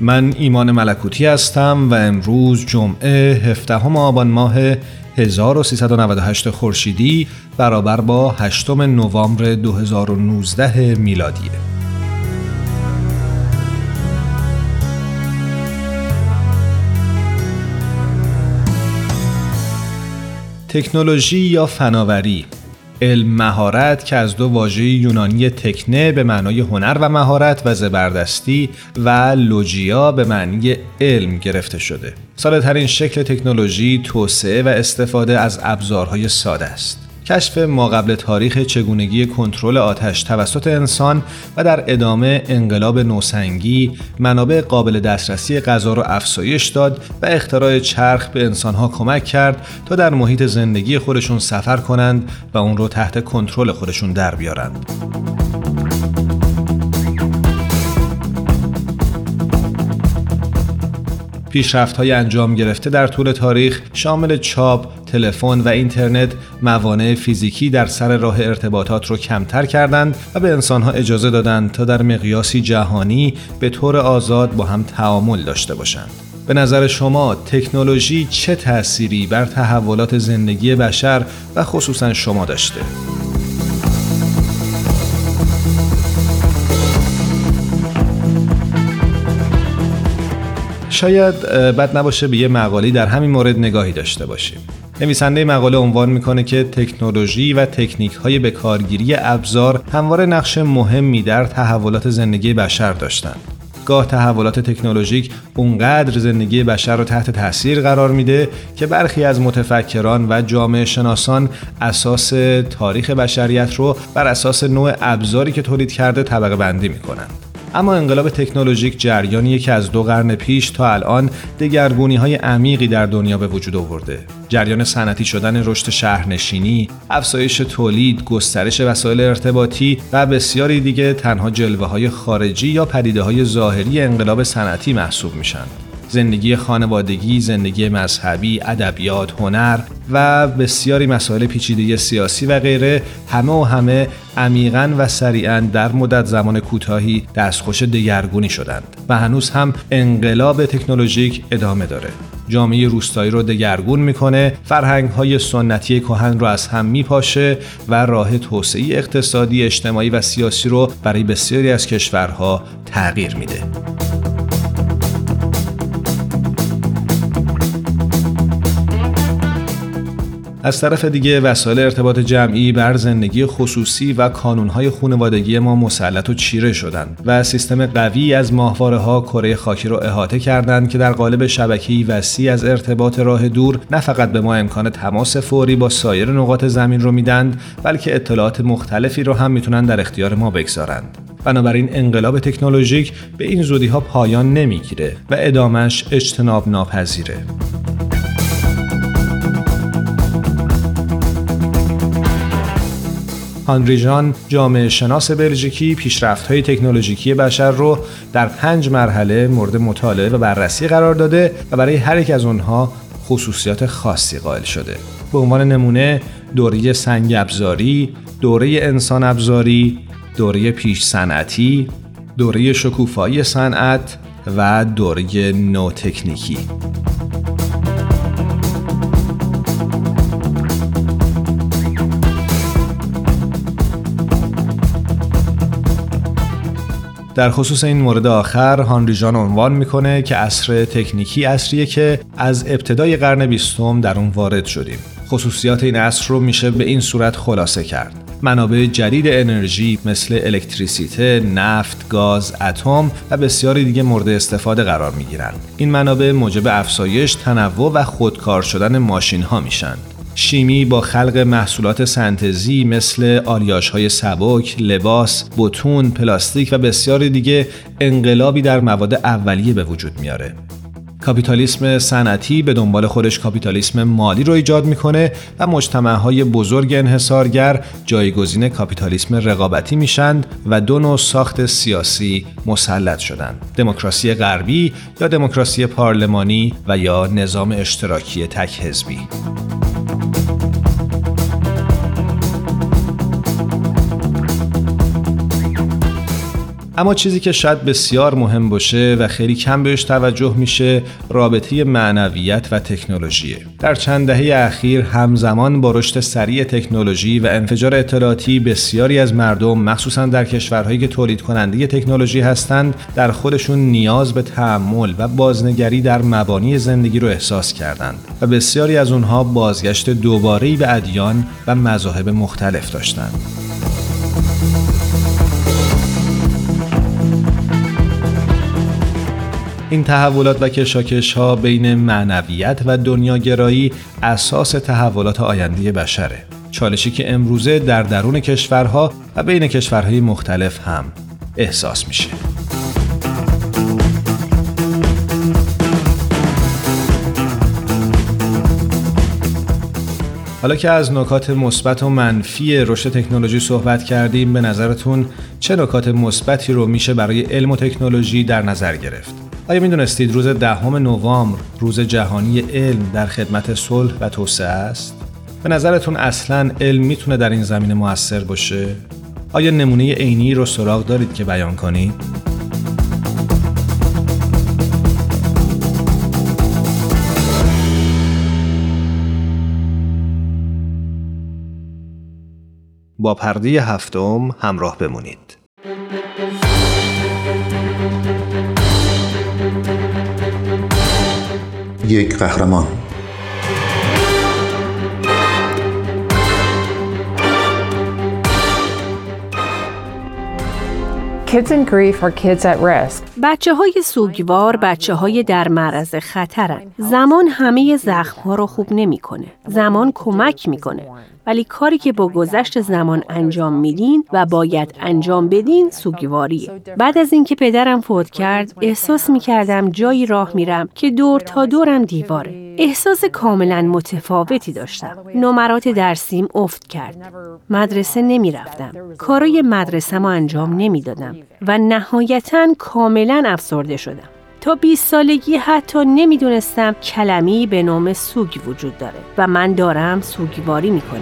من ایمان ملکوتی هستم و امروز جمعه 17 آبان ماه 1398 خورشیدی برابر با 8 نوامبر 2019 میلادیه. تکنولوژی یا فناوری علم مهارت که از دو واژه یونانی تکنه به معنای هنر و مهارت و زبردستی و لوجیا به معنی علم گرفته شده. ساده ترین شکل تکنولوژی توسعه و استفاده از ابزارهای ساده است. کشف ما قبل تاریخ چگونگی کنترل آتش توسط انسان و در ادامه انقلاب نوسنگی منابع قابل دسترسی غذا را افزایش داد و اختراع چرخ به انسانها کمک کرد تا در محیط زندگی خودشون سفر کنند و اون رو تحت کنترل خودشون در بیارند. پیشرفت های انجام گرفته در طول تاریخ شامل چاپ، تلفن و اینترنت موانع فیزیکی در سر راه ارتباطات رو کمتر کردند و به انسانها اجازه دادند تا در مقیاسی جهانی به طور آزاد با هم تعامل داشته باشند. به نظر شما تکنولوژی چه تأثیری بر تحولات زندگی بشر و خصوصا شما داشته؟ شاید بد نباشه به یه مقالی در همین مورد نگاهی داشته باشیم. نویسنده مقاله عنوان می‌کنه که تکنولوژی و تکنیک های به ابزار همواره نقش مهمی در تحولات زندگی بشر داشتند. گاه تحولات تکنولوژیک اونقدر زندگی بشر رو تحت تاثیر قرار میده که برخی از متفکران و جامعه شناسان اساس تاریخ بشریت رو بر اساس نوع ابزاری که تولید کرده طبقه بندی می‌کنند. اما انقلاب تکنولوژیک جریانیه که از دو قرن پیش تا الان دگرگونی های عمیقی در دنیا به وجود آورده. جریان صنعتی شدن رشد شهرنشینی، افزایش تولید، گسترش وسایل ارتباطی و بسیاری دیگه تنها جلوه های خارجی یا پدیده های ظاهری انقلاب صنعتی محسوب میشن. زندگی خانوادگی، زندگی مذهبی، ادبیات، هنر و بسیاری مسائل پیچیده سیاسی و غیره همه و همه عمیقا و سریعا در مدت زمان کوتاهی دستخوش دگرگونی شدند و هنوز هم انقلاب تکنولوژیک ادامه داره. جامعه روستایی رو دگرگون می‌کنه، فرهنگ های سنتی کهن رو از هم میپاشه و راه توسعه اقتصادی، اجتماعی و سیاسی رو برای بسیاری از کشورها تغییر میده. از طرف دیگه وسایل ارتباط جمعی بر زندگی خصوصی و کانونهای خانوادگی ما مسلط و چیره شدند و سیستم قوی از ماهواره ها کره خاکی رو احاطه کردند که در قالب شبکه‌ای وسیع از ارتباط راه دور نه فقط به ما امکان تماس فوری با سایر نقاط زمین رو میدند بلکه اطلاعات مختلفی رو هم می‌تونن در اختیار ما بگذارند. بنابراین انقلاب تکنولوژیک به این زودی ها پایان نمی‌گیره و ادامش اجتناب ناپذیره. هانری جان جامعه شناس بلژیکی پیشرفت های تکنولوژیکی بشر رو در پنج مرحله مورد مطالعه و بررسی قرار داده و برای هر یک از اونها خصوصیات خاصی قائل شده. به عنوان نمونه دوره سنگ ابزاری، دوره انسان ابزاری، دوره پیش صنعتی، دوره شکوفایی صنعت و دوره نوتکنیکی. در خصوص این مورد آخر هانری جان عنوان می‌کنه که عصر تکنیکی عصریه که از ابتدای قرن بیستم در اون وارد شدیم خصوصیات این عصر رو میشه به این صورت خلاصه کرد منابع جدید انرژی مثل الکتریسیته، نفت، گاز، اتم و بسیاری دیگه مورد استفاده قرار می گیرند. این منابع موجب افزایش، تنوع و خودکار شدن ماشین ها میشن. شیمی با خلق محصولات سنتزی مثل آلیاش های سبک، لباس، بتون، پلاستیک و بسیاری دیگه انقلابی در مواد اولیه به وجود میاره. کاپیتالیسم صنعتی به دنبال خودش کاپیتالیسم مالی رو ایجاد می‌کنه و مجتمعهای بزرگ انحصارگر جایگزین کاپیتالیسم رقابتی میشند و دو نوع ساخت سیاسی مسلط شدند دموکراسی غربی یا دموکراسی پارلمانی و یا نظام اشتراکی تک حزبی اما چیزی که شاید بسیار مهم باشه و خیلی کم بهش توجه میشه رابطه معنویت و تکنولوژی. در چند دهه اخیر همزمان با رشد سریع تکنولوژی و انفجار اطلاعاتی بسیاری از مردم مخصوصا در کشورهایی که تولید کننده تکنولوژی هستند در خودشون نیاز به تحمل و بازنگری در مبانی زندگی رو احساس کردند و بسیاری از اونها بازگشت دوباره به ادیان و مذاهب مختلف داشتند. این تحولات و کشاکش ها بین معنویت و دنیاگرایی اساس تحولات آینده بشره. چالشی که امروزه در درون کشورها و بین کشورهای مختلف هم احساس میشه. حالا که از نکات مثبت و منفی رشد تکنولوژی صحبت کردیم به نظرتون چه نکات مثبتی رو میشه برای علم و تکنولوژی در نظر گرفت؟ آیا می‌دونستید روز دهم نوامبر روز جهانی علم در خدمت صلح و توسعه است؟ به نظرتون اصلا علم می‌تونه در این زمینه موثر باشه؟ آیا نمونه عینی رو سراغ دارید که بیان کنید؟ با پرده هفتم همراه بمونید. یک قهرمان Kids in grief are kids at risk. بچه های سوگوار بچه های در معرض خطرن. زمان همه زخم ها رو خوب نمی‌کنه. زمان کمک می‌کنه. ولی کاری که با گذشت زمان انجام میدین و باید انجام بدین سوگواریه. بعد از اینکه پدرم فوت کرد احساس می‌کردم جایی راه میرم که دور تا دورم دیواره. احساس کاملا متفاوتی داشتم. نمرات درسیم افت کرد. مدرسه نمی‌رفتم. کارای مدرسه ما انجام نمی‌دادم و نهایتا کاملا افسرده شدم. تا 20 سالگی حتی نمی‌دونستم کلمی به نام سوگ وجود داره و من دارم سوگواری می‌کنم.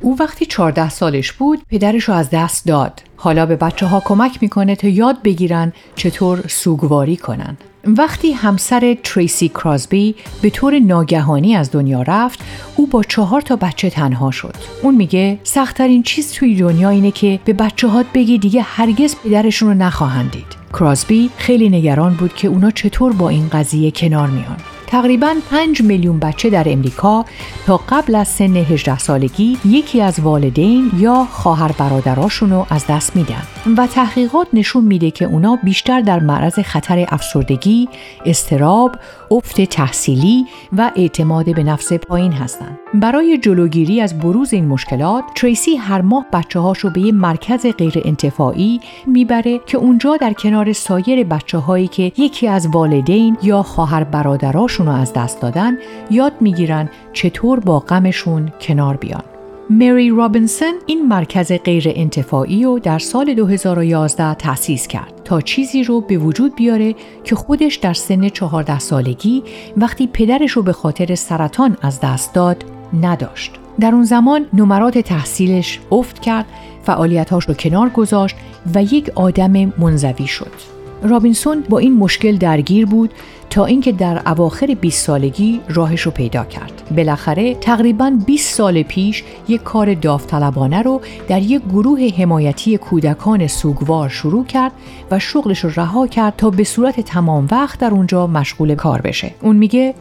او وقتی 14 سالش بود پدرش رو از دست داد. حالا به بچه ها کمک می‌کنه تا یاد بگیرن چطور سوگواری کنن. وقتی همسر تریسی کراسبی به طور ناگهانی از دنیا رفت او با چهار تا بچه تنها شد اون میگه سختترین چیز توی دنیا اینه که به بچه هات بگی دیگه هرگز پدرشون رو نخواهند دید کراسبی خیلی نگران بود که اونا چطور با این قضیه کنار میان. تقریبا 5 میلیون بچه در امریکا تا قبل از سن 18 سالگی یکی از والدین یا خواهر برادراشون رو از دست میدن و تحقیقات نشون میده که اونا بیشتر در معرض خطر افسردگی، استراب، افت تحصیلی و اعتماد به نفس پایین هستند. برای جلوگیری از بروز این مشکلات، تریسی هر ماه بچه هاشو به یه مرکز غیر انتفاعی می‌بره که اونجا در کنار سایر بچه هایی که یکی از والدین یا خواهر برادراشون رو از دست دادن یاد می‌گیرن چطور با غمشون کنار بیان. مری رابینسون این مرکز غیر انتفاعی رو در سال 2011 تأسیس کرد تا چیزی رو به وجود بیاره که خودش در سن 14 سالگی وقتی پدرش رو به خاطر سرطان از دست داد نداشت. در اون زمان نمرات تحصیلش افت کرد، فعالیتاش رو کنار گذاشت و یک آدم منزوی شد. رابینسون با این مشکل درگیر بود تا اینکه در اواخر 20 سالگی راهش رو پیدا کرد. بالاخره تقریبا 20 سال پیش یک کار داوطلبانه رو در یک گروه حمایتی کودکان سوگوار شروع کرد و شغلش رو رها کرد تا به صورت تمام وقت در اونجا مشغول کار بشه. اون میگه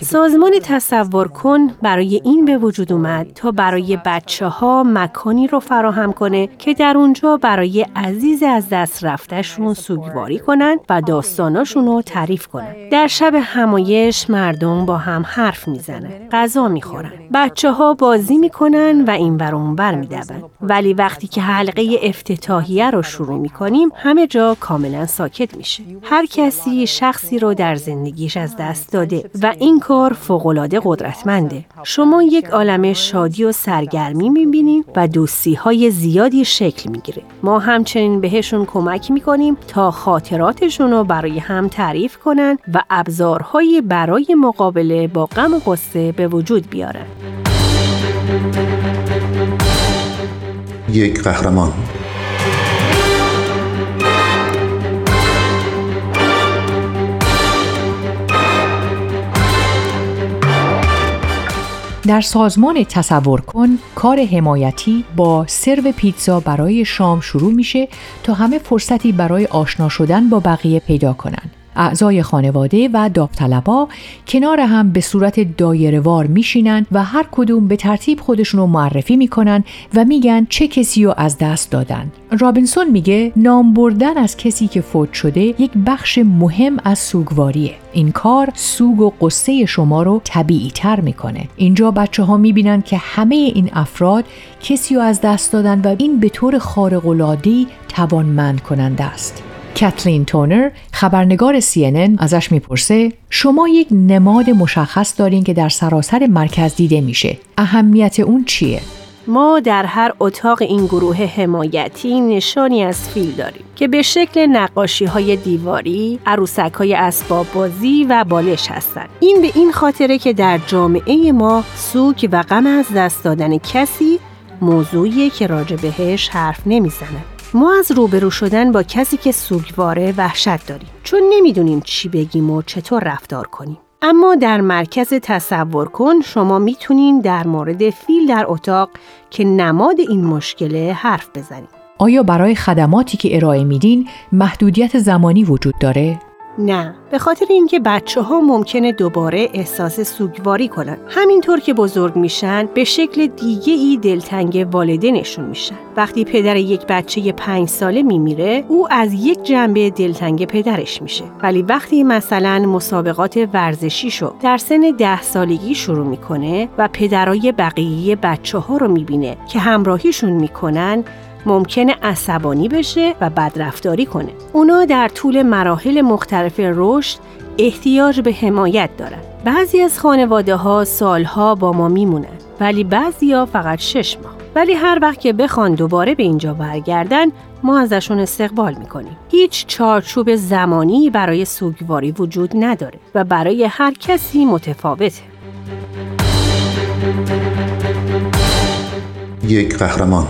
سازمان تصور کن برای این به وجود اومد تا برای بچه ها مکانی رو فراهم کنه که در اونجا برای عزیز از دست رفتهشون سوگواری کنن و داستاناشون رو تعریف کنن. در شب همایش مردم با هم حرف می‌زنن. غذا می‌خورن. بچه ها بازی می‌کنن و این بر اون بر. ولی وقتی که حلقه افتتاحیه رو شروع می‌کنیم همه جا کاملا ساکت میشه. هر کسی شخصی رو در زندگیش از دست دست داده و این کار فوقالعاده قدرتمنده. شما یک عالم شادی و سرگرمی می‌بینید و دوستی های زیادی شکل می‌گیره. ما همچنین بهشون کمک می‌کنیم تا خاطراتشون رو برای هم تعریف کنن و ابزارهایی برای مقابله با غم و غصه به وجود بیارن. یک قهرمان. در سازمان تصور کن کار حمایتی با سرو پیتزا برای شام شروع میشه تا همه فرصتی برای آشنا شدن با بقیه پیدا کنند. اعضای خانواده و داوطلبا کنار هم به صورت دایرهوار میشینن و هر کدوم به ترتیب خودشون رو معرفی می‌کنن و میگن چه کسی رو از دست دادن. رابینسون میگه نام بردن از کسی که فوت شده یک بخش مهم از سوگواریه. این کار سوگ و قصه شما رو طبیعی تر می‌کنه. اینجا بچه ها می‌بینن که همه این افراد کسی رو از دست دادن و این به طور خارق‌العاده‌ای توانمند کننده است. کتلین تونر خبرنگار CNN ازش می‌پرسه شما یک نماد مشخص دارین که در سراسر مرکز دیده میشه اهمیت اون چیه ما در هر اتاق این گروه حمایتی نشانی از فیل داریم که به شکل نقاشی های دیواری، عروسک های اسباب بازی و بالش هستند. این به این خاطره که در جامعه ما سوگ و غم از دست دادن کسی موضوعیه که راجع بهش حرف نمی‌زنه. ما از روبرو شدن با کسی که سوگواره وحشت داریم چون نمی‌دونیم چی بگیم و چطور رفتار کنیم. اما در مرکز تصور کن شما می‌تونین در مورد فیل در اتاق که نماد این مشکله حرف بزنید. آیا برای خدماتی که ارائه میدین محدودیت زمانی وجود داره؟ نه. به خاطر اینکه بچه ها ممکنه دوباره احساس سوگواری کنن. همینطور که بزرگ میشن به شکل دیگه ای دلتنگ والدینشون میشن. وقتی پدر یک بچه پنج ساله میمیره او از یک جنبه دلتنگ پدرش میشه. ولی وقتی مثلا مسابقات ورزشی شو در سن ده سالگی شروع می‌کنه و پدرای بقیه بچه ها رو می‌بینه که همراهیشون می‌کنن ممکنه عصبانی بشه و بدرفتاری کنه. اونا در طول مراحل مختلف رشد احتیاج به حمایت دارن. بعضی از خانواده ها سالها با ما میمونن ولی بعضی ها فقط شش ماه. ولی هر وقت که بخوان دوباره به اینجا برگردن ما ازشون استقبال می‌کنیم. هیچ چارچوب زمانی برای سوگواری وجود نداره و برای هر کسی متفاوته. یک قهرمان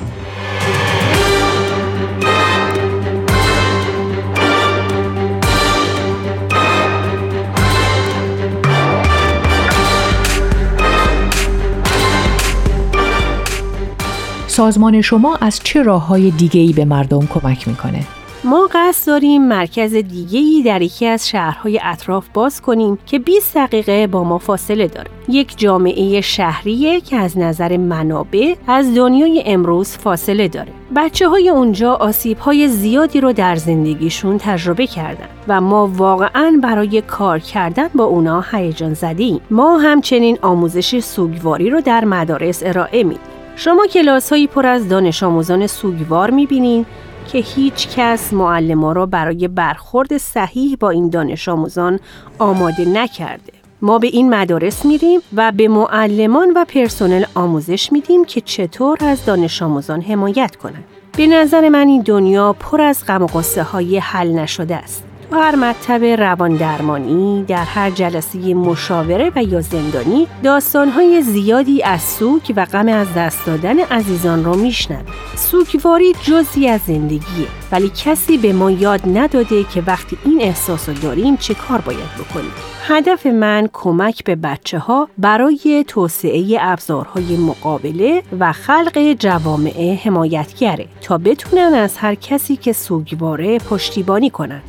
سازمان شما از چه راه های دیگه ای به مردم کمک می‌کنه؟ ما قصد داریم مرکز دیگه ای در یکی از شهرهای اطراف باز کنیم که 20 دقیقه با ما فاصله داره. یک جامعه شهریه که از نظر منابع از دنیای امروز فاصله داره. بچه های اونجا آسیب های زیادی رو در زندگیشون تجربه کردن و ما واقعا برای کار کردن با اونا هیجان زدیم. ما همچنین آموزش سوگواری رو در مدارس ارائه میدیم. شما کلاس هایی پر از دانش آموزان سوگوار می‌بینین که هیچ کس معلم را برای برخورد صحیح با این دانش آموزان آماده نکرده. ما به این مدارس میریم و به معلمان و پرسنل آموزش میدیم که چطور از دانش آموزان حمایت کنند. به نظر من این دنیا پر از غم و غصه های حل نشده است. هر مطب روان درمانی در هر جلسه مشاوره و یا زندانی داستانهای زیادی از سوک و غم از دست دادن عزیزان رو میشنویم سوگواری جزی از زندگیه ولی کسی به ما یاد نداده که وقتی این احساس رو داریم چه کار باید بکنیم هدف من کمک به بچه ها برای توسعه ابزارهای مقابله و خلق جوامع حمایتگره تا بتونن از هر کسی که سوگواره پشتیبانی کنن.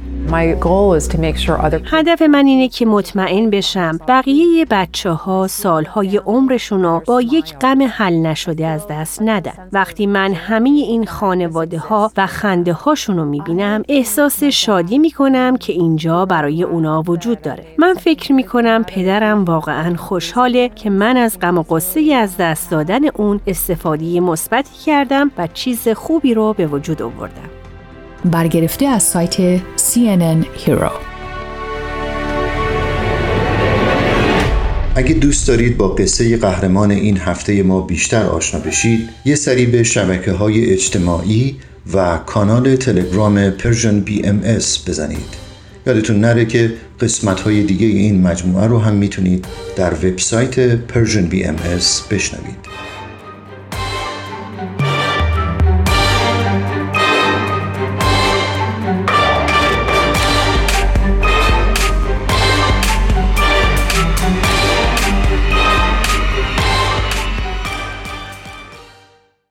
هدف من اینه که مطمئن بشم بقیه بچه ها سالهای عمرشون رو با یک غم حل نشده از دست ندن. وقتی من همه این خانواده ها و خنده هاشون رو می‌بینم احساس شادی می‌کنم که اینجا برای اونا وجود داره. من فکر می‌کنم پدرم واقعا خوشحاله که من از غم و قصه از دست دادن اون استفاده مثبتی کردم و چیز خوبی رو به وجود آوردم. برگرفته از سایت CNN Hero. اگه دوست دارید با قصه قهرمان این هفته ما بیشتر آشنا بشید یه سری به شبکه های اجتماعی و کانال تلگرام بی ام بزنید. یادتون نره که قسمت های دیگه این مجموعه رو هم می‌تونید در وبسایت بی ام بشنوید.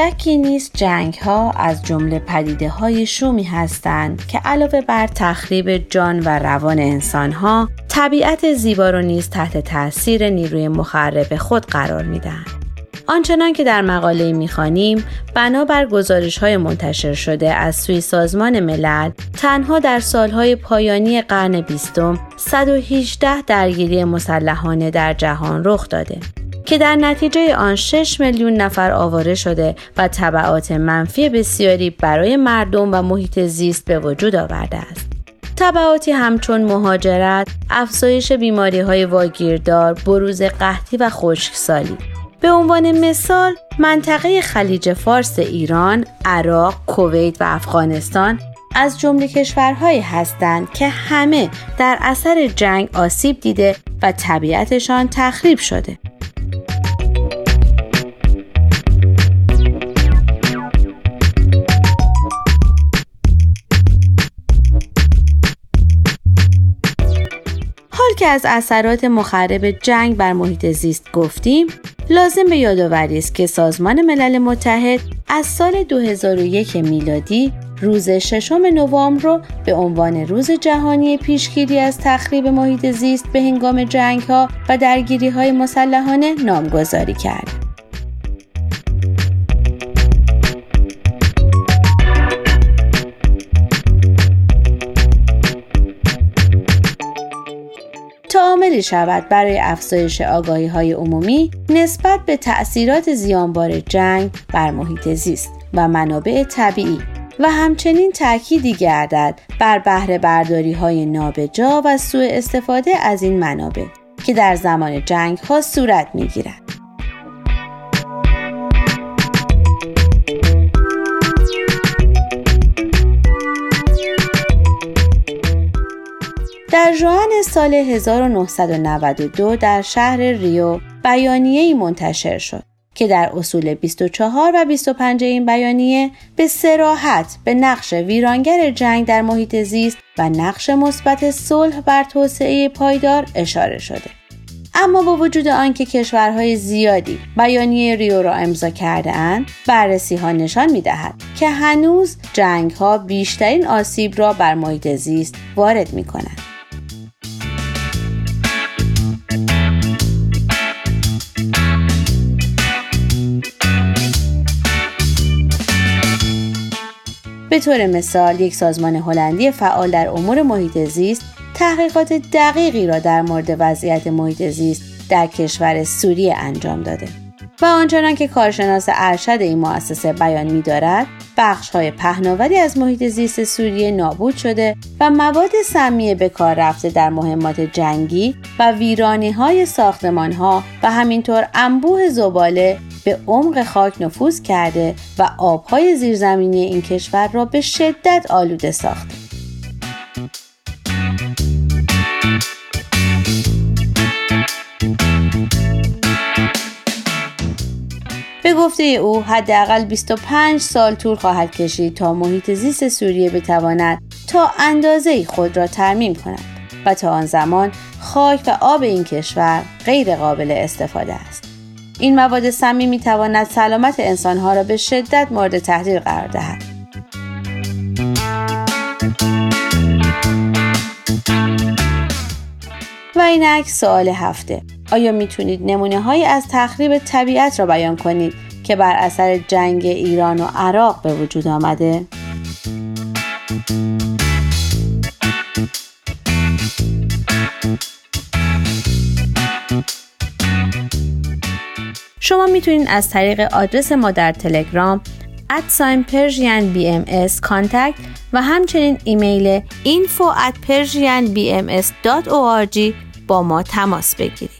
شکی نیست جنگ ها از جمله پدیده های شومی هستند که علاوه بر تخریب جان و روان انسان ها طبیعت زیبا رو نیز تحت تاثیر نیروی مخرب خود قرار میدن. آنچنان که در مقاله می‌خوانیم بنابر گزارش های منتشر شده از سوی سازمان ملل تنها در سالهای پایانی قرن بیستم 118 درگیری مسلحانه در جهان رخ داده که در نتیجه آن 6 میلیون نفر آواره شده و طبعات منفی بسیاری برای مردم و محیط زیست به وجود آورده است. طبعاتی همچون مهاجرت، افزایش بیماری های واگیردار، بروز قحطی و خشکسالی. به عنوان مثال، منطقه خلیج فارس ایران، عراق، کویت و افغانستان از جمله کشورهایی هستند که همه در اثر جنگ آسیب دیده و طبیعتشان تخریب شده. که از اثرات مخرب جنگ بر محیط زیست گفتیم لازم به یادآوری است که سازمان ملل متحد از سال 2001 میلادی روز ششم نوامبر رو به عنوان روز جهانی پیشگیری از تخریب محیط زیست به هنگام جنگ ها و درگیری های مسلحانه نامگذاری کرد. عاملی شود برای افزایش آگاهی های عمومی نسبت به تأثیرات زیانبار جنگ بر محیط زیست و منابع طبیعی و همچنین تأکیدی گردد بر بهره برداری های نابجا و سوء استفاده از این منابع که در زمان جنگ ها صورت می گیرد. در جوان سال 1992 در شهر ریو بیانیه‌ای منتشر شد که در اصول 24 و 25 این بیانیه به سراحت به نقش ویرانگر جنگ در محیط زیست و نقش مثبت صلح بر توسعه پایدار اشاره شده. اما با وجود آنکه کشورهای زیادی بیانیه ریو را امضا کرده اند بررسی ها نشان می دهد که هنوز جنگ ها بیشترین آسیب را بر محیط زیست وارد می کنند. طور مثال یک سازمان هلندی فعال در امور محیط زیست تحقیقات دقیقی را در مورد وضعیت محیط زیست در کشور سوریه انجام داده. و آنچنان که کارشناس ارشد این مؤسسه بیان می‌دارد بخش های پهناوری از محیط زیست سوریه نابود شده و مواد سمی به کار رفته در مهمات جنگی و ویرانی های ساختمان ها و همینطور انبوه زباله به عمق خاک نفوذ کرده و آبهای زیرزمینی این کشور را به شدت آلوده ساخته. به گفته او حداقل 25 سال طول خواهد کشید تا محیط زیست سوریه بتواند تا اندازه خود را ترمیم کند و تا آن زمان خاک و آب این کشور غیر قابل استفاده است. این مواد سمی می تواند سلامت انسانها را به شدت مورد تهدید قرار دهد. و اینک سوال هفته آیا می‌تونید نمونه های از تخریب طبیعت را بیان کنید که بر اثر جنگ ایران و عراق به وجود آمده؟ شما می‌تونید از طریق آدرس ما در تلگرام ادساین پرژین بی ام و همچنین ایمیل info at با ما تماس بگیرید.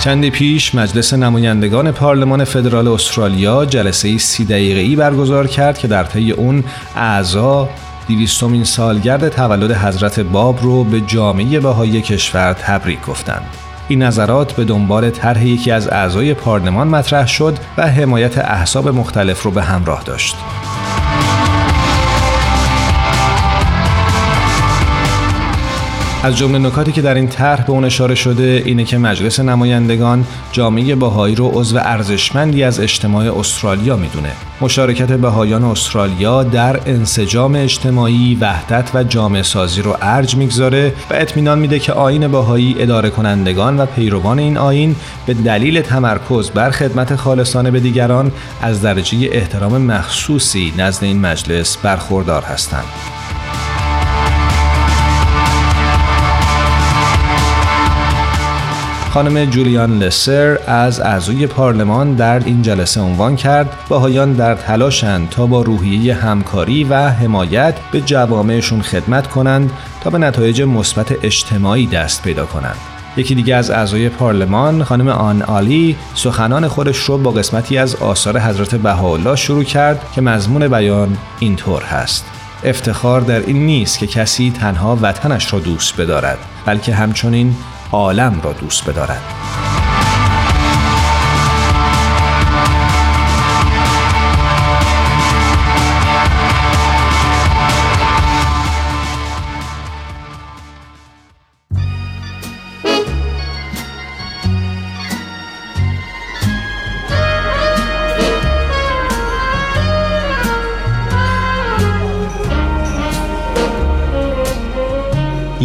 چندی پیش مجلس نمایندگان پارلمان فدرال استرالیا جلسه سی دقیقه ای برگزار کرد که در طی اون اعضا دیویستومین سالگرد تولد حضرت باب رو به جامعه بهایی کشور تبریک گفتند. این نظرات به دنبال طرح یکی از اعضای پارلمان مطرح شد و حمایت احساب مختلف رو به همراه داشت. از جمله نکاتی که در این طرح به اون اشاره شده اینه که مجلس نمایندگان جامعه بهایی رو عضو ارزشمندی از اجتماع استرالیا می‌دونه. مشارکت بهایان استرالیا در انسجام اجتماعی، وحدت و جامعه سازی رو ارج می‌گذاره و اطمینان میده که آین بهایی اداره کنندگان و پیروان این آین به دلیل تمرکز بر خدمت خالصانه به دیگران از درجه احترام مخصوصی نزد این مجلس برخوردار هستند. خانم جولیان لسر از اعضای پارلمان در این جلسه عنوان کرد باهایان در تلاشند تا با روحیه همکاری و حمایت به جوامعشون خدمت کنند تا به نتایج مثبت اجتماعی دست پیدا کنند. یکی دیگه از اعضای پارلمان خانم آن آلی سخنان خودش رو با قسمتی از آثار حضرت بهاءالله شروع کرد که مضمون بیان اینطور هست. افتخار در این نیست که کسی تنها وطنش را دوست بدارد بلکه همچنین عالم را دوست بدارد.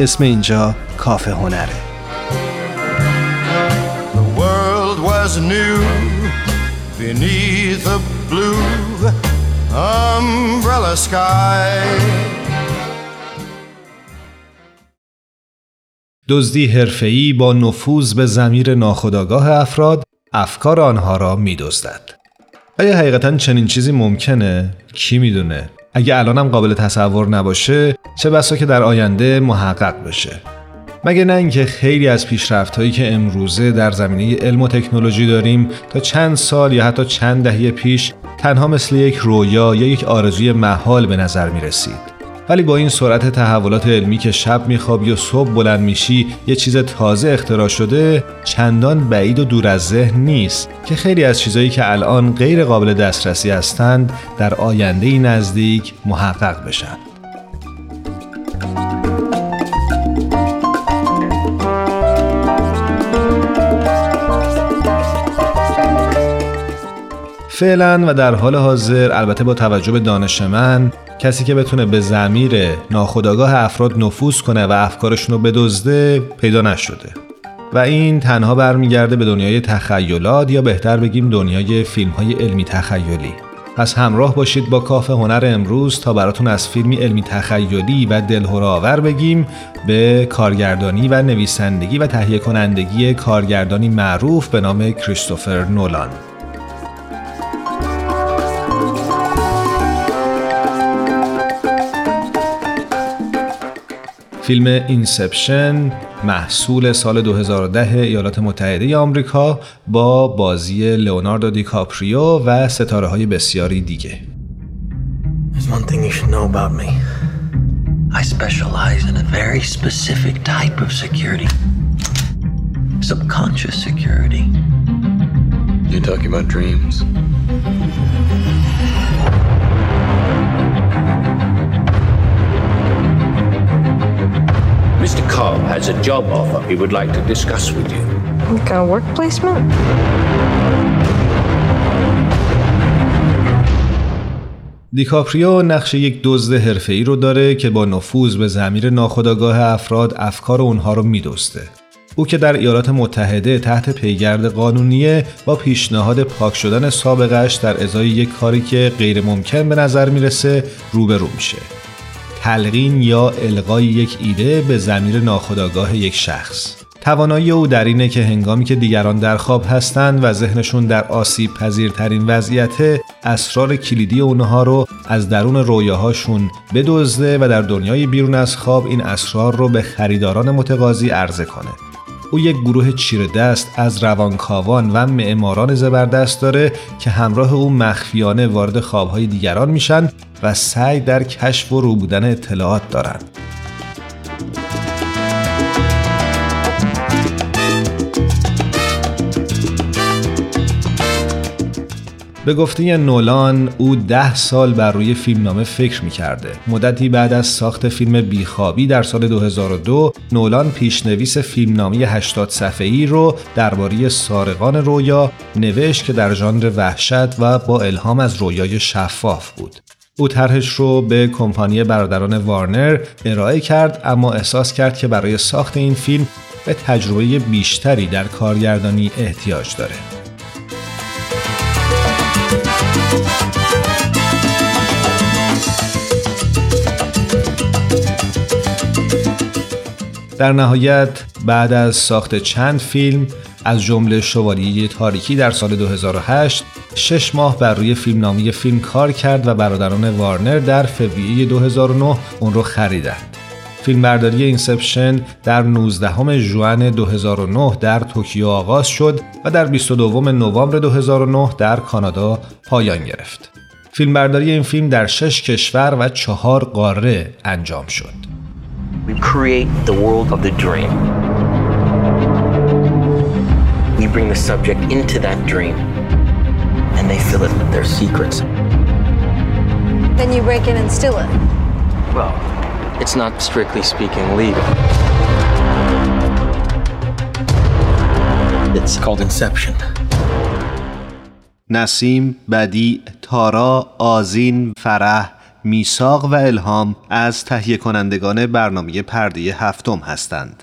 اسم اینجا کافه هنره The world was new beneath a blue umbrella sky دزدی حرفه‌ای با نفوذ به زمیر ناخودآگاه افراد افکار آنها را میدزدد. آیا حقیقتا چنین چیزی ممکنه؟ کی می‌دونه؟ اگه الانم قابل تصور نباشه چه بسا که در آینده محقق بشه مگه نه اینکه خیلی از پیشرفت هایی که امروزه در زمینه علم و تکنولوژی داریم تا چند سال یا حتی چند دهه پیش تنها مثل یک رویا یا یک آرزوی محال به نظر می رسید. ولی با این سرعت تحولات علمی که شب میخوابی و صبح بلند میشی یه چیز تازه اختراع شده چندان بعید و دور از ذهن نیست که خیلی از چیزهایی که الان غیر قابل دسترسی هستند در آینده نزدیک محقق بشن. فعلا و در حال حاضر البته با توجه به دانش من کسی که بتونه به زمیر ناخودآگاه افراد نفوذ کنه و افکارشون رو بدزده پیدا نشده. و این تنها برمیگرده به دنیای تخیلات یا بهتر بگیم دنیای فیلم های علمی تخیلی. پس همراه باشید با کاف هنر امروز تا براتون از فیلمی علمی تخیلی و دلهره‌آور بگیم به کارگردانی و نویسندگی و تهیه کنندگی کارگردانی معروف به نام کریستوفر نولان. فیلم Inception محصول سال 2010 ایالات متحده آمریکا با بازی لئوناردو دیکاپریو و ستاره های بسیاری دیگه I specialize in a very specific type of security. Subconscious security. You talking about dreams? Cobb has a job offer he would like to discuss with you. What kind of work placement? دیکاپریو نقش یک دزد حرفه‌ای رو داره که با نفوذ به زمیر ناخودآگاه افراد افکار اونها رو میدزده. او که در ایالات متحده تحت پیگرد قانونیه با پیشنهاد پاک شدن سابقش در ازای یک کاری که غیر ممکن به نظر می‌رسه روبرو میشه. تلقین یا القای یک ایده به زمیر ناخودآگاه یک شخص. توانایی او در اینه که هنگامی که دیگران در خواب هستند و ذهنشون در آسیب پذیرترین وضعیت اسرار کلیدی اونها رو از درون رویاهاشون بدزده و در دنیای بیرون از خواب این اسرار رو به خریداران متقاضی عرضه کنه. او یک گروه چیر دست از روانکاوان و معماران زبردست داره که همراه او مخفیانه وارد خوابهای دیگران میشن و سعی در کشف و رو بودن اطلاعات دارند. به گفته نولان او ده سال بر روی فیلمنامه فکر می‌کرده. مدتی بعد از ساخت فیلم بیخوابی در سال 2002 نولان پیشنویس فیلمنامه 80 صفحه‌ای رو درباره سارقان رویا نوشت که در ژانر وحشت و با الهام از رویای شفاف بود. او طرحش رو به کمپانی برادران وارنر ارائه کرد اما احساس کرد که برای ساخت این فیلم به تجربه بیشتری در کارگردانی احتیاج داره. در نهایت بعد از ساخت چند فیلم از جمله شوالیه تاریکی در سال 2008 شش ماه بر روی فیلمنامه فیلم کار کرد و برادران وارنر در فوریه 2009 اون رو خریدند. فیلمبرداری Inception در 19 ژوئن 2009 در توکیو آغاز شد و در 22 نوامبر 2009 در کانادا پایان گرفت. فیلمبرداری این فیلم در شش کشور و چهار قاره انجام شد. Create the world of the dream. We bring the subject into that dream and they fill it with their secrets. Then you break in and steal it. Well, it's not strictly speaking legal. It's called Inception. نسیم، بدی، تارا، آزین، فرح، میساق و الهام از تهیه کنندگان برنامه پرده هفتم هستند.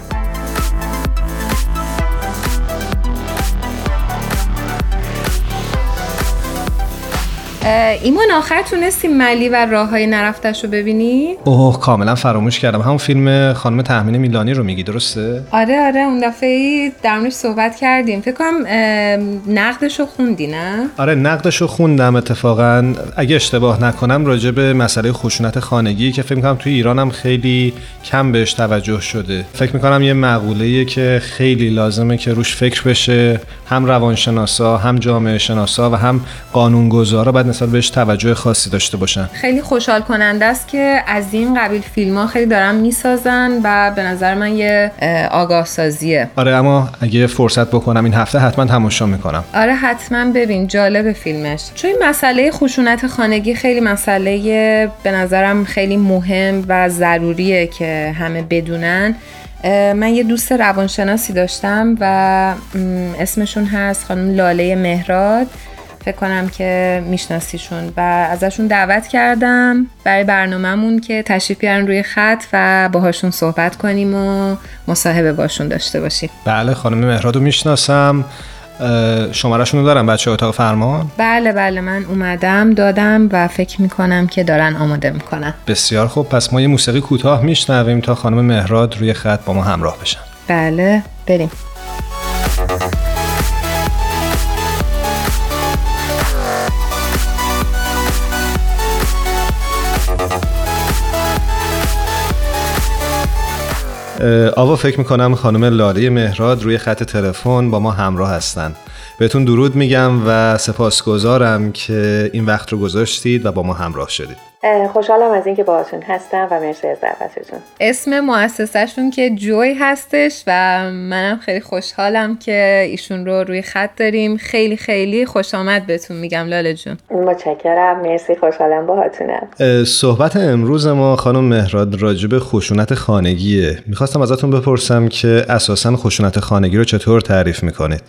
ایمان آخر تونستی ملی و راه های نرفتش رو ببینی؟ اوه کاملا فراموش کردم همون فیلم خانم تحمین میلانی رو میگی درسته؟ آره آره اون دفعه در صحبت کردیم فکر کنم نقدش رو خوندی نه؟ آره نقدش رو خوندم اتفاقا اگه اشتباه نکنم راجع به مسئله خشونت خانگی که فکر می‌کنم توی ایران هم خیلی کم بهش توجه شده فکر می‌کنم یه مقوله که خیلی لازمه که روش فکر بشه هم روانشناسا هم جامعه شناسا و هم قانونگذارا بعد نسبت بهش توجه خاصی داشته باشن. خیلی خوشحال کننده است که از این قبیل فیلم ها خیلی دارن می‌سازن و به نظر من یه آگاه سازیه آره اما اگه فرصت بکنم این هفته حتما تماشا می‌کنم. آره حتما. ببین جالب فیلمش. چون این مسئله خشونت خانگی خیلی مسئله به نظرم خیلی مهم و ضروریه که همه بدونن. من یه دوست روانشناسی داشتم و اسمشون هست خانم لاله مهراد. فکر کنم که میشناسیشون و ازشون دعوت کردم برای برنامهمون که تشریف بیارن روی خط و باهاشون صحبت کنیم و مصاحبه باشون داشته باشیم. بله خانم مهراد رو می‌شناسم. شمارشون رو دارم بچه اتاق فرمان؟ بله بله من اومدم دادم و فکر می‌کنم که دارن آماده می‌کنن. بسیار خوب پس ما یه موسیقی کوتاه میشنویم تا خانم مهراد روی خط با ما همراه بشن. بله بریم. آوا فکر می‌کنم خانم لاله مهراد روی خط تلفن با ما همراه هستن. بهتون درود میگم و سپاسگزارم که این وقت رو گذاشتید و با ما همراه شدید. خوشحالم از اینکه باهاتون هستم و مرسی از دعوتتون. اسم مؤسسهشون که جوی هستش و منم خیلی خوشحالم که ایشون رو روی خط داریم. خیلی خیلی خوش آمد بهتون میگم لاله جون. متشکرم. مرسی. خوشحالم باهاتونم. صحبت امروز ما خانم مهراد راجب خشونت خانگیه. می‌خواستم ازتون بپرسم که اساسا خشونت خانگی رو چطور تعریف می‌کنید؟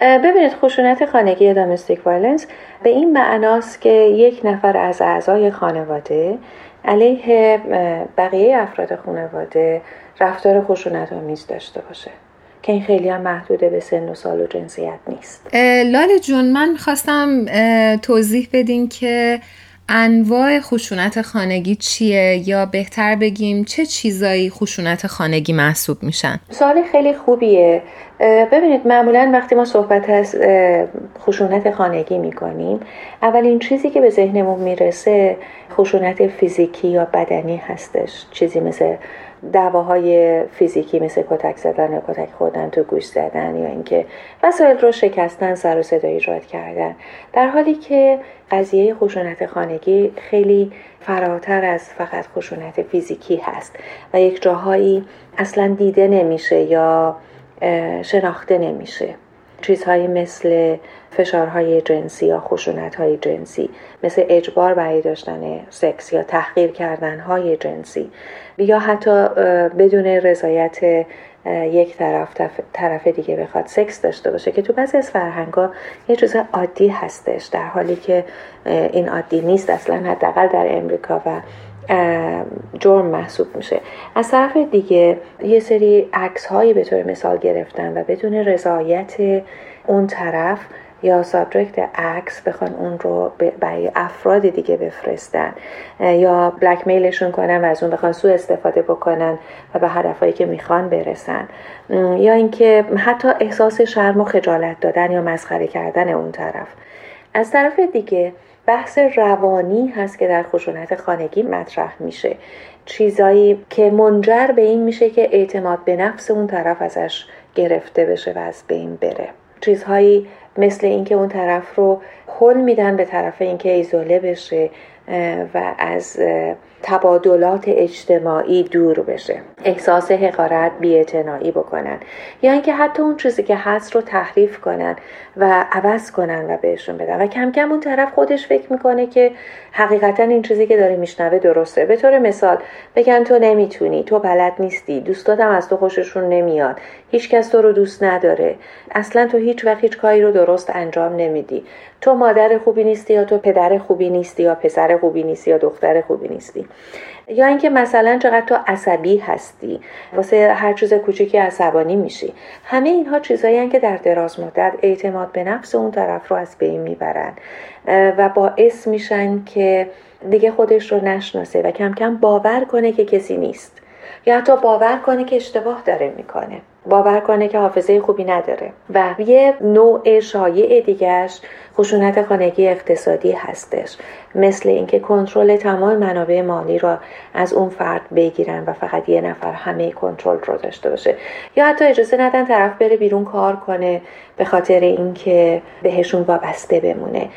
ببینید خشونت خانگی domestic violence به این معناست که یک نفر از اعضای خانواده علیه بقیه افراد خانواده رفتار خشونت آمیز داشته باشه که این خیلی هم محدوده به سن و سال و جنسیت نیست. لاله جون من خواستم توضیح بدین که انواع خشونت خانگی چیه؟ یا بهتر بگیم چه چیزایی خشونت خانگی محسوب میشن؟ سوال خیلی خوبیه. ببینید معمولا وقتی ما صحبت از خشونت خانگی می‌کنیم اولین چیزی که به ذهنمون می‌رسه خشونت فیزیکی یا بدنی هستش. چیزی مثل دعواهای فیزیکی مثل کتک زدن یا کتک خوردن تو گوش زدن یا اینکه وسایل رو شکستن سر و صدا ایجاد کردن. در حالی که قضیه خشونت خانگی خیلی فراتر از فقط خشونت فیزیکی هست و یک جاهایی اصلا دیده نمیشه یا شناخته نمیشه. چیزهایی مثل فشارهای جنسی یا خشونتهای جنسی مثل اجبار برای داشتن سکس یا تحقیر کردنهای جنسی. یا حتی بدون رضایت یک طرف طرف دیگه بخواد سکس داشته باشه که تو بعضی از فرهنگا یه چیز عادی هستش در حالی که این عادی نیست اصلا حداقل در امریکا و جرم محسوب میشه. از طرف دیگه یه سری عکس هایی به طور مثال گرفتن و بدون رضایت اون طرف یا سابجکت عکس بخوان اون رو برای افراد دیگه بفرستن یا بلک میلشون کنن و از اون بخوان سو استفاده بکنن و به هدفهایی که می‌خوان برسن. یا اینکه حتی احساس شرم و خجالت دادن یا مسخره کردن اون طرف. از طرف دیگه بحث روانی هست که در خشونت خانگی مطرح میشه. چیزایی که منجر به این میشه که اعتماد به نفس اون طرف ازش گرفته بشه و از بین بره. چیزهایی مثل اینکه اون طرف رو حل میدن به طرف اینکه ایزوله بشه و از تبادلات اجتماعی دور بشه. احساس حقارت بیاعتنایی بکنن. یا اینکه حتی اون چیزی که هست رو تحریف کنن و عوض کنن و بهشون بدن. و کم کم اون طرف خودش فکر می‌کنه که حقیقتا این چیزی که داری میشنوه درسته. به طور مثال بگن تو نمی‌تونی تو بلد نیستی دوستاتم از تو خوششون نمیاد هیچکس تو رو دوست نداره. اصلا تو هیچ وقت هیچ کاری رو درست انجام نمیدی. تو مادر خوبی نیستی یا تو پدر خوبی نیستی یا پسر خوبی نیستی یا دختر خوبی نیستی. یا اینکه مثلا چقدر تو عصبی هستی واسه هر چیز کوچیکی عصبانی میشی. همه اینها چیزایی که در دراز مدت اعتماد به نفس اون طرف رو از بین می‌برن. و باعث میشن که دیگه خودش رو نشناسه و کم کم باور کنه که کسی نیست. یا حتی باور کنه که اشتباه داره می‌کنه. باور کنه که حافظه خوبی نداره. و یه نوع شایع دیگهش خشونت خانگی اقتصادی هستش. مثل اینکه کنترل تمام منابع مالی را از اون فرد بگیرن و فقط یه نفر همه کنترل رو داشته باشه. یا حتی اجازه ندن طرف بره بیرون کار کنه به خاطر اینکه بهشون وابسته بمونه.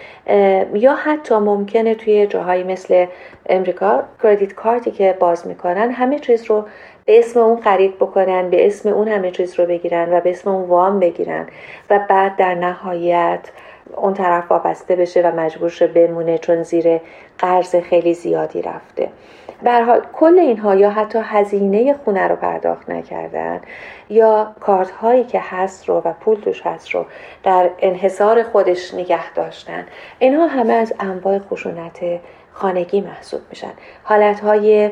یا حتی ممکنه توی جاهایی مثل امریکا کردیت کارتی که باز می‌کنن همه چیز رو به اسم اون خرید بکنن به اسم اون همه چیز رو بگیرن و به اسم اون وام بگیرن و بعد در نهایت اون طرف وابسته بشه و مجبور شه بمونه چون زیر قرض خیلی زیادی رفته. حال کل اینها یا حتی هزینه خونه رو پرداخت نکردن یا کارت هایی که هست رو و پول توش هست رو در انحصار خودش نگه داشتن. اینها همه از انواع خشونت خانگی محسوب میشن. حالت های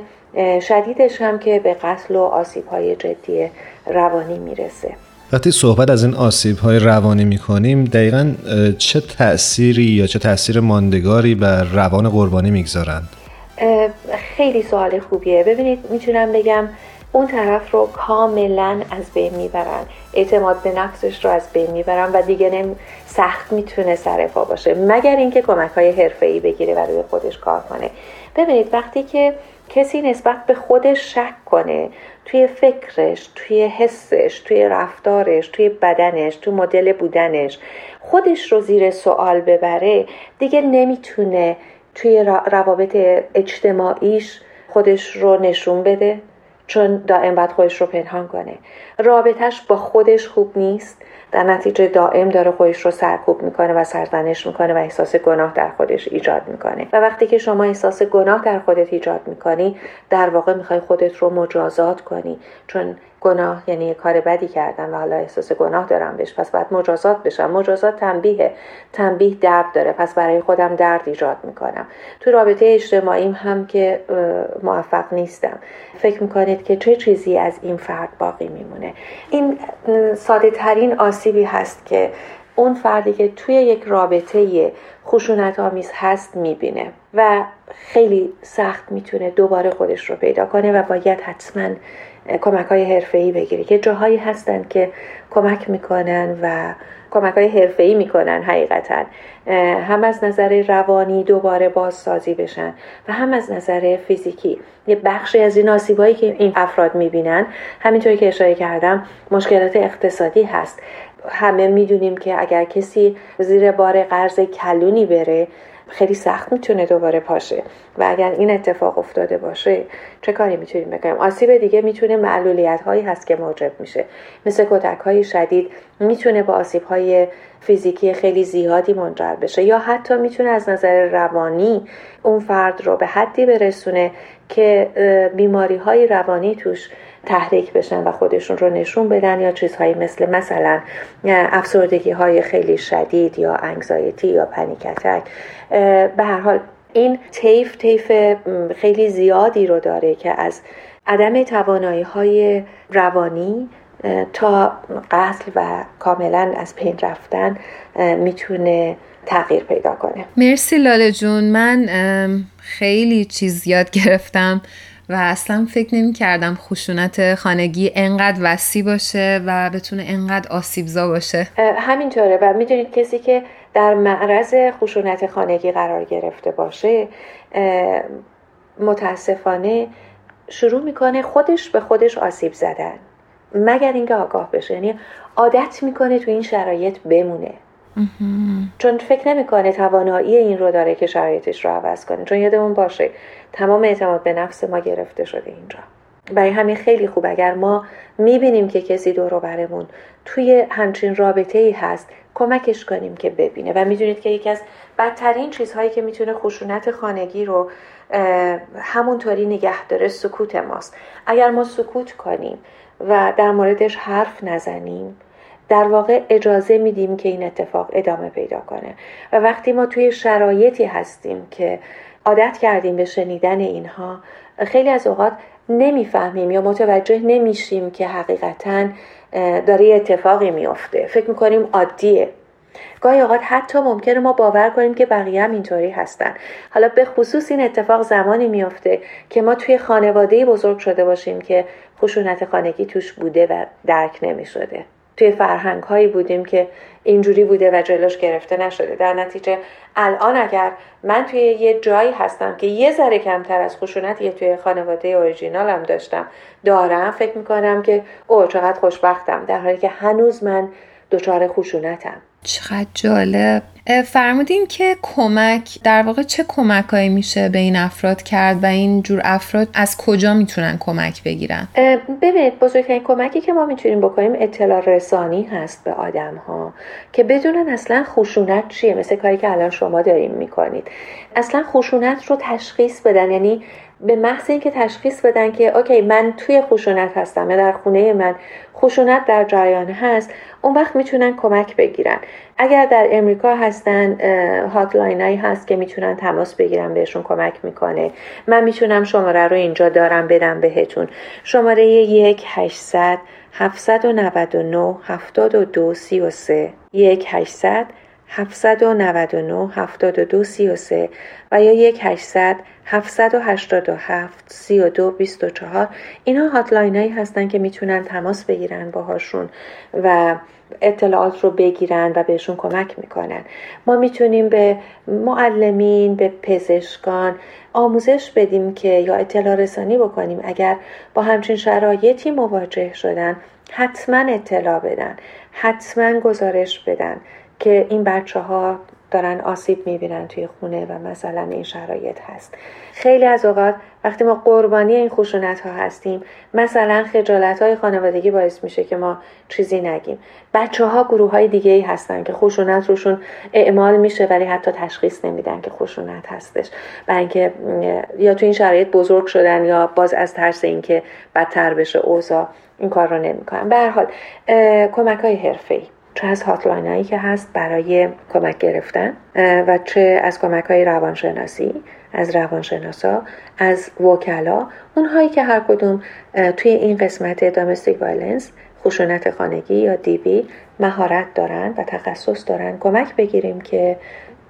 شدیدش هم که به قتل و آسیب های جدی روانی می‌رسه. وقتی صحبت از این آسیب های روانی می کنیم دقیقا چه تأثیری یا چه تأثیر ماندگاری بر روان قربانی می‌گذارند؟ خیلی سوال خوبیه. ببینید می‌تونم بگم اون طرف رو کاملا از بین می‌برن. اعتماد به نفسش رو از بین می‌برن و دیگه نم سخت می‌تونه سر باشه. مگر اینکه کمک های حرفه ای بگیره و روی خودش کار کنه. ببینید وقتی که کسی نسبت به خودش شک کنه توی فکرش توی حسش توی رفتارش توی بدنش توی مدل بودنش خودش رو زیر سوال ببره دیگه نمی‌تونه توی روابط اجتماعیش خودش رو نشون بده. چون دائم باید خودش رو پنهان کنه. رابطهش با خودش خوب نیست. در نتیجه دائم داره خودش رو سرکوب می‌کنه و سرزنش می‌کنه و احساس گناه در خودش ایجاد می‌کنه. و وقتی که شما احساس گناه در خودت ایجاد می‌کنی در واقع می‌خوای خودت رو مجازات کنی. چون گناه یعنی کار بدی کردم و حالا احساس گناه دارم بهش پس باید مجازات بشم. مجازات تنبیه تنبیه درد داره. پس برای خودم درد ایجاد می‌کنم. تو رابطه اجتماعیم هم که موفق نیستم. فکر می‌کنید که چه چیزی از این فرد باقی میمونه؟ این ساده ترین آسیبی هست که اون فردی که توی یک رابطه خشونت آمیز هست می‌بینه و خیلی سخت می‌تونه دوباره خودش رو پیدا کنه و باید حتما کمک های حرفه ای بگیری. که جاهایی هستن که کمک می‌کنن و کمک های حرفه ای می‌کنن حقیقتا. هم از نظر روانی دوباره بازسازی بشن و هم از نظر فیزیکی. یه بخشی از این آسیبایی که این افراد می‌بینن همینطوری که اشاره کردم مشکلات اقتصادی هست. همه می‌دونیم که اگر کسی زیر بار قرض کلونی بره خیلی سخت می‌تونه دوباره پاشه. و اگر این اتفاق افتاده باشه چه کاری می‌تونیم بکنیم؟ آسیب دیگه می‌تونه معلولیت هایی هست که موجب میشه. مثل کتک های شدید می‌تونه با آسیب های فیزیکی خیلی زیادی منجر بشه. یا حتی می‌تونه از نظر روانی اون فرد رو به حدی برسونه که بیماری های روانی توش تحریک بشن و خودشون رو نشون بدن یا چیزهایی مثل مثلا افسردگی های خیلی شدید یا انگزایتی یا پنیکتک به هر حال این تیف تیف خیلی زیادی رو داره که از عدم توانایی های روانی تا قتل و کاملا از پین رفتن می‌تونه تغییر پیدا کنه. مرسی لاله جون. من خیلی چیز یاد گرفتم. و اصلا فکر نمی کردم خشونت خانگی انقدر وسیع باشه و بتونه انقدر آسیبزا باشه. همینطوره و می‌دونید کسی که در معرض خشونت خانگی قرار گرفته باشه متاسفانه شروع می‌کنه خودش به خودش آسیب زدن. مگر اینکه آگاه بشه. یعنی عادت می‌کنه تو این شرایط بمونه. چون فکر نمی‌کنه توانایی این رو داره که شرایطش رو عوض کنه. چون یادمون باشه تمام اعتماد به نفس ما گرفته شده اینجا. برای همین خیلی خوب اگر ما می‌بینیم که کسی دور برمون توی همچین رابطه ای هست کمکش کنیم که ببینه. و می‌دونید که یکی از بدترین چیزهایی که می‌تونه خشونت خانگی رو همونطوری نگه داره سکوت ماست. اگر ما سکوت کنیم و در موردش حرف نزنیم در واقع اجازه میدیم که این اتفاق ادامه پیدا کنه. و وقتی ما توی شرایطی هستیم که عادت کردیم به شنیدن اینها خیلی از اوقات نمی‌فهمیم یا متوجه نمیشیم که حقیقتا داره اتفاقی میافته. فکر می‌کنیم عادیه. گاهی اوقات حتی ممکنه ما باور کنیم که بقیه هم اینطوری هستن. حالا به خصوص این اتفاق زمانی میافته که ما توی خانواده بزرگ شده باشیم که خشونت خانگی توش بوده و درک نمی شده توی فرهنگ هایی بودیم که اینجوری بوده و جلوش گرفته نشده. در نتیجه الان اگر من توی یه جایی هستم که یه ذره کمتر از خشونتی توی خانواده اوریجینالم داشتم دارم فکر می‌کنم که او چقدر خوشبختم در حالی که هنوز من دچار خشونتم. چقدر جالب. فرمودین که کمک در واقع چه کمکهایی میشه به این افراد کرد و این جور افراد از کجا می‌تونن کمک بگیرن؟ ببینید بزرگترین کمکی که ما می‌تونیم بکنیم اطلاع رسانی هست به آدم ها که بدونن اصلا خشونت چیه مثل کاری که الان شما داریم می‌کنید. اصلا خشونت رو تشخیص بدن یعنی به محض اینکه تشخیص بدن که اوکی من توی خشونت هستم یا در خونه من خشونت در جریان هست اون وقت می‌تونن کمک بگیرن. اگر در امریکا هستن هاتلاین هایی هست که می‌تونن تماس بگیرن بهشون کمک می‌کنه. من می‌تونم شماره رو اینجا دارم بدم بهتون. شماره یک 800 799 72 33 یک 800 799 72 33 و یا 1 800 787 32 24 اینا هاتلاین هایی هستن که می‌تونن تماس بگیرن باهاشون و اطلاعات رو بگیرن و بهشون کمک می‌کنن. ما می‌تونیم به معلمین به پزشکان آموزش بدیم که یا اطلاع رسانی بکنیم. اگر با همچین شرایطی مواجه شدن حتما اطلاع بدن حتما گزارش بدن. که این بچه ها دارن آسیب می‌بینن توی خونه و مثلا این شرایط هست. خیلی از اوقات وقتی ما قربانی این خشونت ها هستیم مثلا خجالت های خانوادگی باعث میشه که ما چیزی نگیم. بچه ها گروه های دیگه ای هستن که خشونت روشون اعمال میشه ولی حتی تشخیص نمیدن که خشونت هستش. برای اینکه یا تو این شرایط بزرگ شدن یا باز از ترس اینکه بدتر بشه اوضاع این کار رو نمی‌کنن. به هر حال کمک های حرفه‌ای. چه از هاتلاین هایی که هست برای کمک گرفتن و چه از کمک های روانشناسی از روانشناسا از وکلا اونهایی که هر کدوم توی این قسمت domestic violence خشونت خانگی یا DV مهارت دارن و تخصص دارن کمک بگیریم که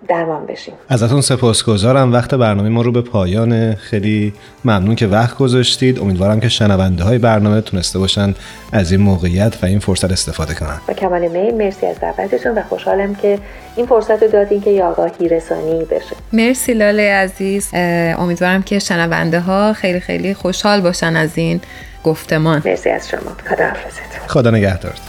درمان بشیم. ازتون سپاسگزارم. وقت برنامه ما رو به پایان خیلی ممنون که وقت گذاشتید. امیدوارم که شنونده های برنامه تونسته باشن از این موقعیت و این فرصت استفاده کنن. با کمال میل مرسی از دعوتتون و خوشحالم که این فرصت رو دادین که آگاهی رسانی بشه. مرسی لاله عزیز. امیدوارم که شنونده ها خیلی خیلی خوشحال باشن از این گفتمان. مرسی از شما. خدا خدا نگهدارت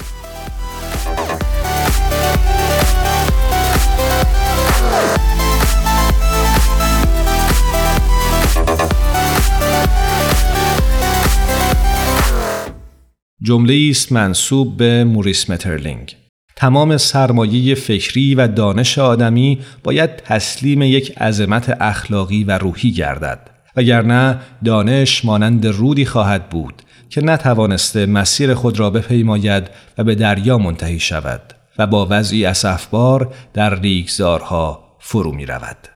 جمله است منصوب به موریس مترلینگ تمام سرمایه فکری و دانش آدمی باید تسلیم یک عظمت اخلاقی و روحی گردد وگرنه دانش مانند رودی خواهد بود که نتوانسته مسیر خود را بپیماید و به دریا منتهی شود و با وضعی اسفبار در ریگزارها فرو می رود.